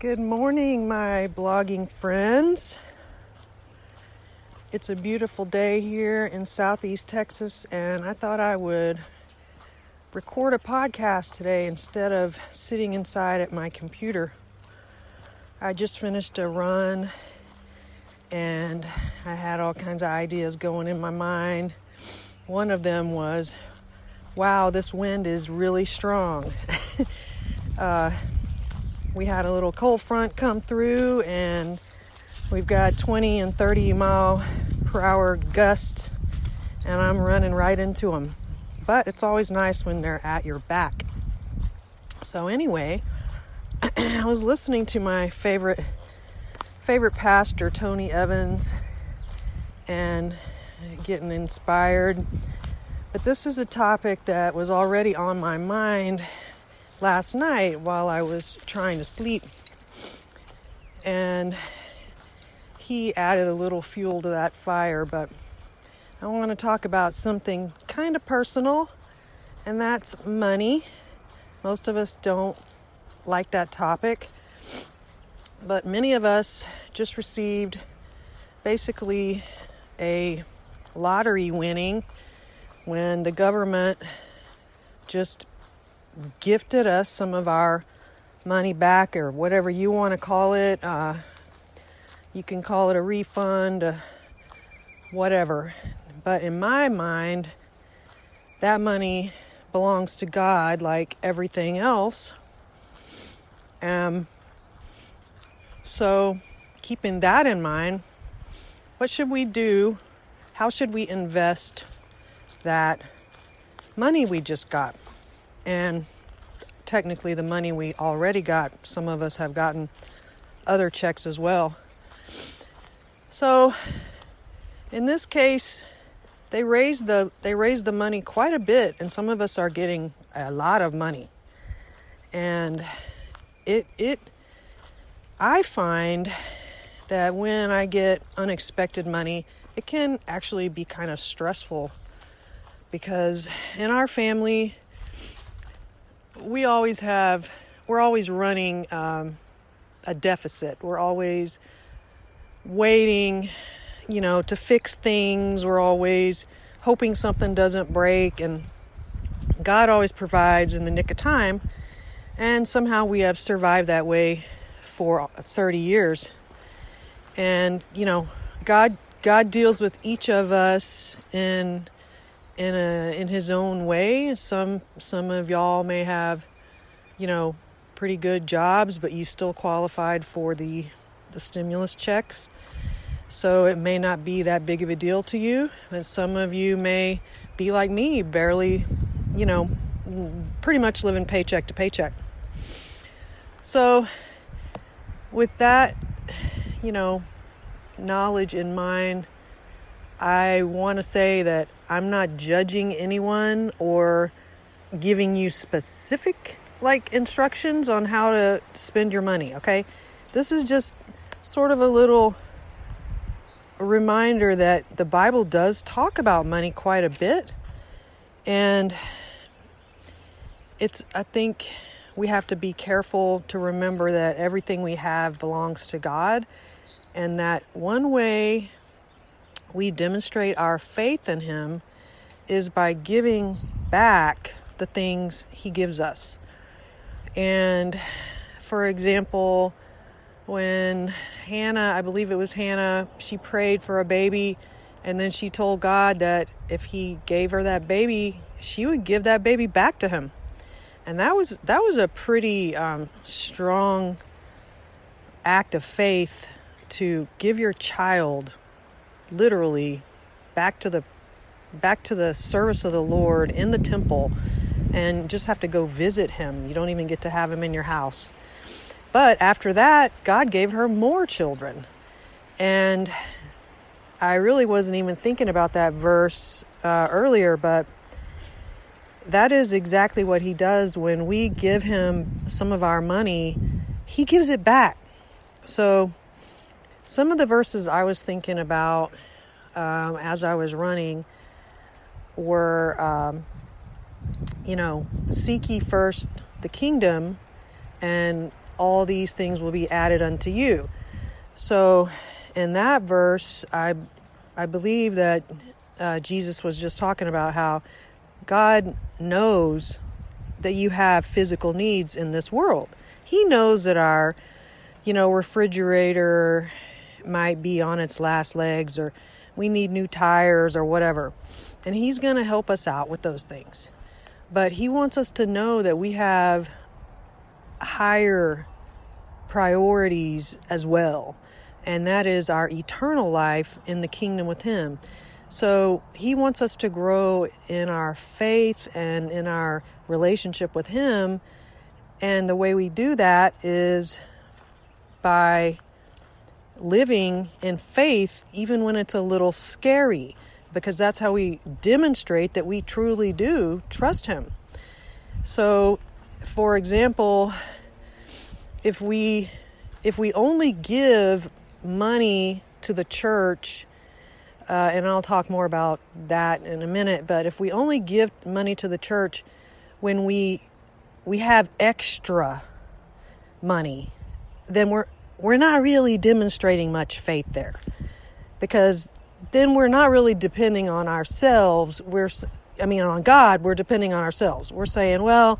Good morning, my blogging friends. It's a beautiful day here in southeast Texas, and I thought I would record a podcast today instead of sitting inside at my computer. I just finished a run and I had all kinds of ideas going in my mind. One of them was, wow, this wind is really strong. uh, we had a little cold front come through and we've got 20 and 30 mile per hour gusts and I'm running right into them. But it's always nice when they're at your back. So anyway, I was listening to my favorite favorite pastor Tony Evans and getting inspired. But this is a topic that was already on my mind last night while I was trying to sleep. And he added a little fuel to that fire, but I want to talk about something kind of personal, and that's money. Most of us don't like that topic, but many of us just received basically a lottery winning when the government just gifted us some of our money back or whatever you want to call it. Uh, you can call it a refund, uh, whatever. But in my mind, that money belongs to God like everything else. Um, so, keeping that in mind, what should we do? How should we invest that money we just got? And technically the money we already got. Some of us have gotten other checks as well. So in this case, they raised the they raised the money quite a bit, and some of us are getting a lot of money. And it it I find that when I get unexpected money, it can actually be kind of stressful because in our family we always have, we're always running um, a deficit. We're always waiting, you know, to fix things. We're always hoping something doesn't break. And God always provides in the nick of time. And somehow we have survived that way for 30 years. And, you know, God God deals with each of us in in a in his own way. Some some of y'all may have, you know, pretty good jobs, but you still qualified for the the stimulus checks. So it may not be that big of a deal to you. And some of you may be like me, barely, you know, pretty much living paycheck to paycheck. So with that, you know, knowledge in mind, I want to say that I'm not judging anyone or giving you specific like instructions on how to spend your money, okay? This is just sort of a little reminder that the Bible does talk about money quite a bit. And it's I think we have to be careful to remember that everything we have belongs to God and that one way we demonstrate our faith in Him is by giving back the things He gives us. And for example, when Hannah, I believe it was Hannah, she prayed for a baby and then she told God that if he gave her that baby, she would give that baby back to him. And that was that was a pretty um, strong act of faith to give your child literally back to the back to the service of the Lord in the temple and just have to go visit him. You don't even get to have him in your house. But after that, God gave her more children. And I really wasn't even thinking about that verse uh, earlier, but that is exactly what he does when we give him some of our money, he gives it back. So some of the verses I was thinking about um, as I was running were, um, you know, seek ye first the kingdom, and all these things will be added unto you. So, in that verse, I, I believe that uh, Jesus was just talking about how God knows that you have physical needs in this world. He knows that our, you know, refrigerator might be on its last legs or we need new tires or whatever. And He's going to help us out with those things. But He wants us to know that we have higher priorities as well. And that is our eternal life in the kingdom with Him. So He wants us to grow in our faith and in our relationship with Him. And the way we do that is by living in faith, even when it's a little scary, because that's how we demonstrate that we truly do trust Him. So, for example, if we if we only give money to the church, uh, and I'll talk more about that in a minute, but if we only give money to the church when we we have extra money, then we're we're not really demonstrating much faith there because then we're not really depending on ourselves. We're, I mean, on God, we're depending on ourselves. We're saying, well,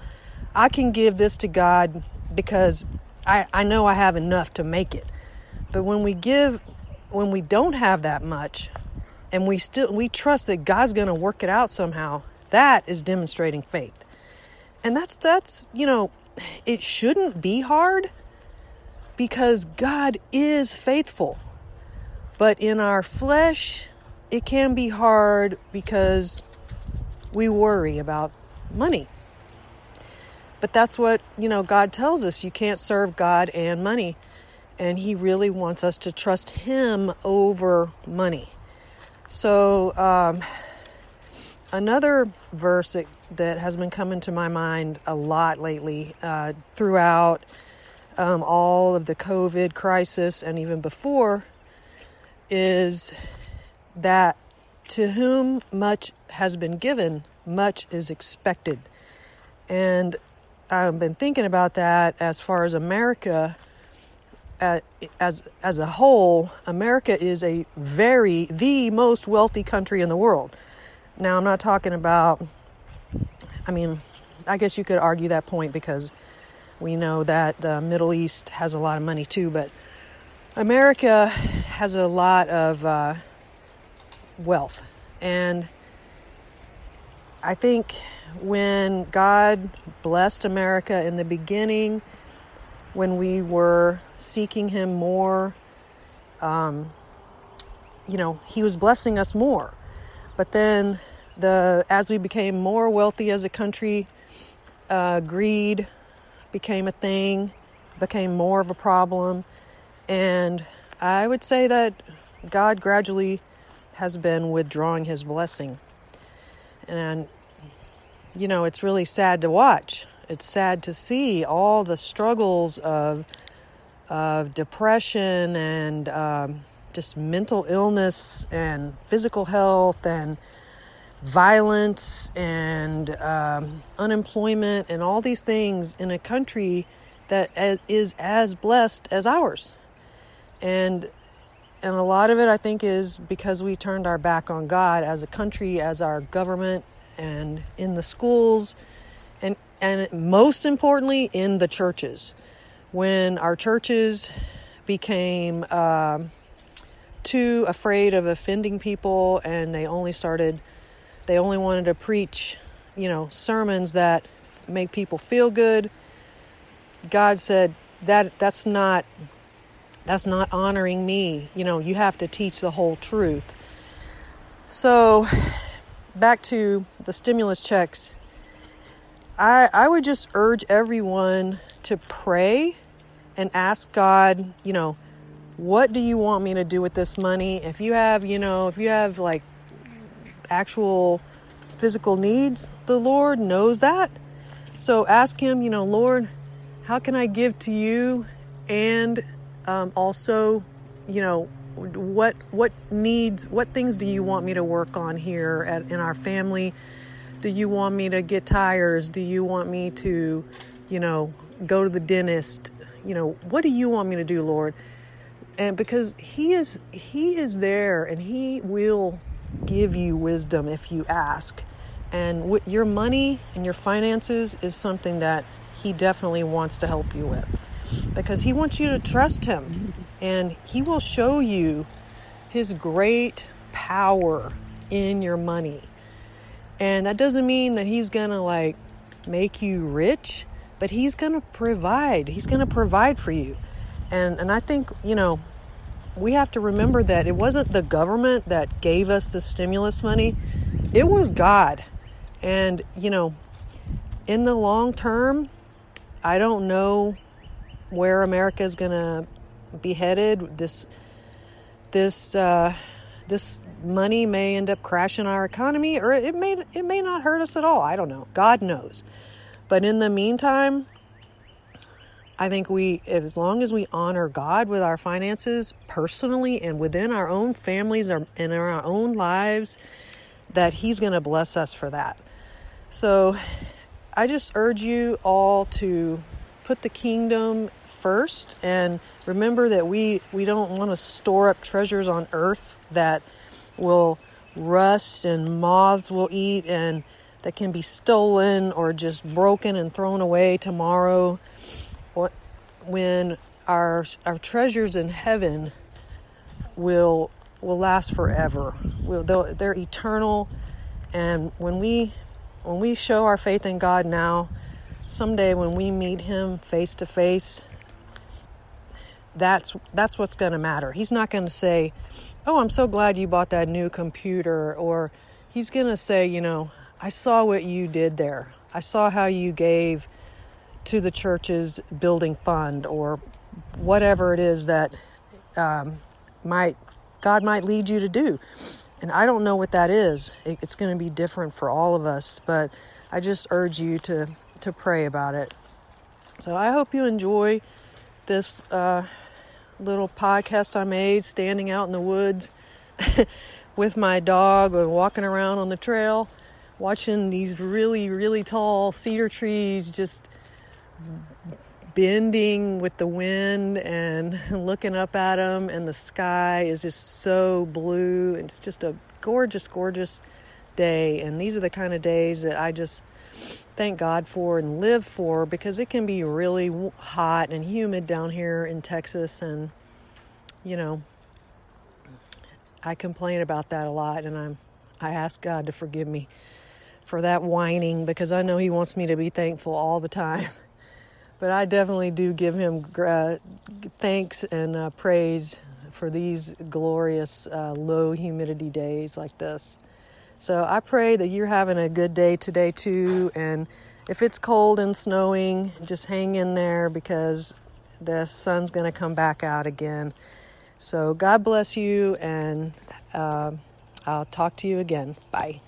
I can give this to God because I, I know I have enough to make it. But when we give, when we don't have that much, and we still we trust that God's going to work it out somehow, that is demonstrating faith. And that's that's you know, it shouldn't be hard because God is faithful. But in our flesh, it can be hard because we worry about money. But that's what, you know, God tells us. You can't serve God and money. And He really wants us to trust Him over money. So, um, another verse that, that, has been coming to my mind a lot lately uh, throughout um, all of the COVID crisis and even before is that to whom much has been given, much is expected. And I've been thinking about that as far as America uh, as as a whole, America is a very the most wealthy country in the world. Now, I'm not talking about. I mean, I guess you could argue that point because we know that the Middle East has a lot of money too, but America has a lot of uh, wealth. And I think when God blessed America in the beginning, when we were seeking Him more, um, you know, He was blessing us more. But then, the as we became more wealthy as a country, uh, greed, became a thing, became more of a problem. And I would say that God gradually has been withdrawing his blessing. And, you know, it's really sad to watch. It's sad to see all the struggles of, of depression and um, just mental illness and physical health and violence and um, unemployment and all these things in a country that is as blessed as ours. And and a lot of it I think is because we turned our back on God as a country, as our government and in the schools and and most importantly in the churches. When our churches became uh, too afraid of offending people and they only started they only wanted to preach, you know, sermons that make people feel good. God said that that's not that's not honoring me. You know, you have to teach the whole truth. So, back to the stimulus checks. I I would just urge everyone to pray and ask God, you know, what do you want me to do with this money? If you have, you know, if you have like actual physical needs, the Lord knows that. So ask Him, you know, Lord, how can I give to you? And um, also, you know, what what needs, what things do you want me to work on here at, in our family? Do you want me to get tires? Do you want me to, you know, go to the dentist? you know, what do you want me to do, Lord? And because he is he is there and he will give you wisdom if you ask. And your money and your finances is something that he definitely wants to help you with because he wants you to trust him and he will show you his great power in your money. And that doesn't mean that he's to like make you rich, but he's to provide. He's to provide for you. And and I think, you know, we have to remember that it wasn't the government that gave us the stimulus money. It was God. And, you know, in the long term, I don't know where America is going to be headed. This this uh, this money may end up crashing our economy, or it may it may not hurt us at all. I don't know. God knows. But in the meantime, I think we, as long as we honor God with our finances personally and within our own families and in our own lives, that He's going to bless us for that. So I just urge you all to put the kingdom first and remember that we, we don't want to store up treasures on earth that will rust and moths will eat and that can be stolen or just broken and thrown away tomorrow or when our our treasures in heaven will will last forever will they're eternal and when we when we show our faith in God now someday when we meet him face to face that's that's what's going to matter. He's not going to say, "Oh, I'm so glad you bought that new computer," or he's going to say, "You know, I saw what you did there. I saw how you gave to the church's building fund, or whatever it is that um, might God might lead you to do." And I don't know what that is. It's going to be different for all of us, but I just urge you to to pray about it. So I hope you enjoy this uh, little podcast I made standing out in the woods with my dog or walking around on the trail, watching these really, really tall cedar trees just bending with the wind and looking up at them, and the sky is just so blue. It's just a gorgeous, gorgeous day. And these are the kind of days that I just thank God for and live for because it can be really hot and humid down here in Texas and you know I complain about that a lot and I'm I ask God to forgive me for that whining because I know he wants me to be thankful all the time. But I definitely do give him uh, thanks and uh, praise for these glorious uh, low humidity days like this. So I pray that you're having a good day today too. And if it's cold and snowing, just hang in there because the sun's going to come back out again. So God bless you, and uh, I'll talk to you again. Bye.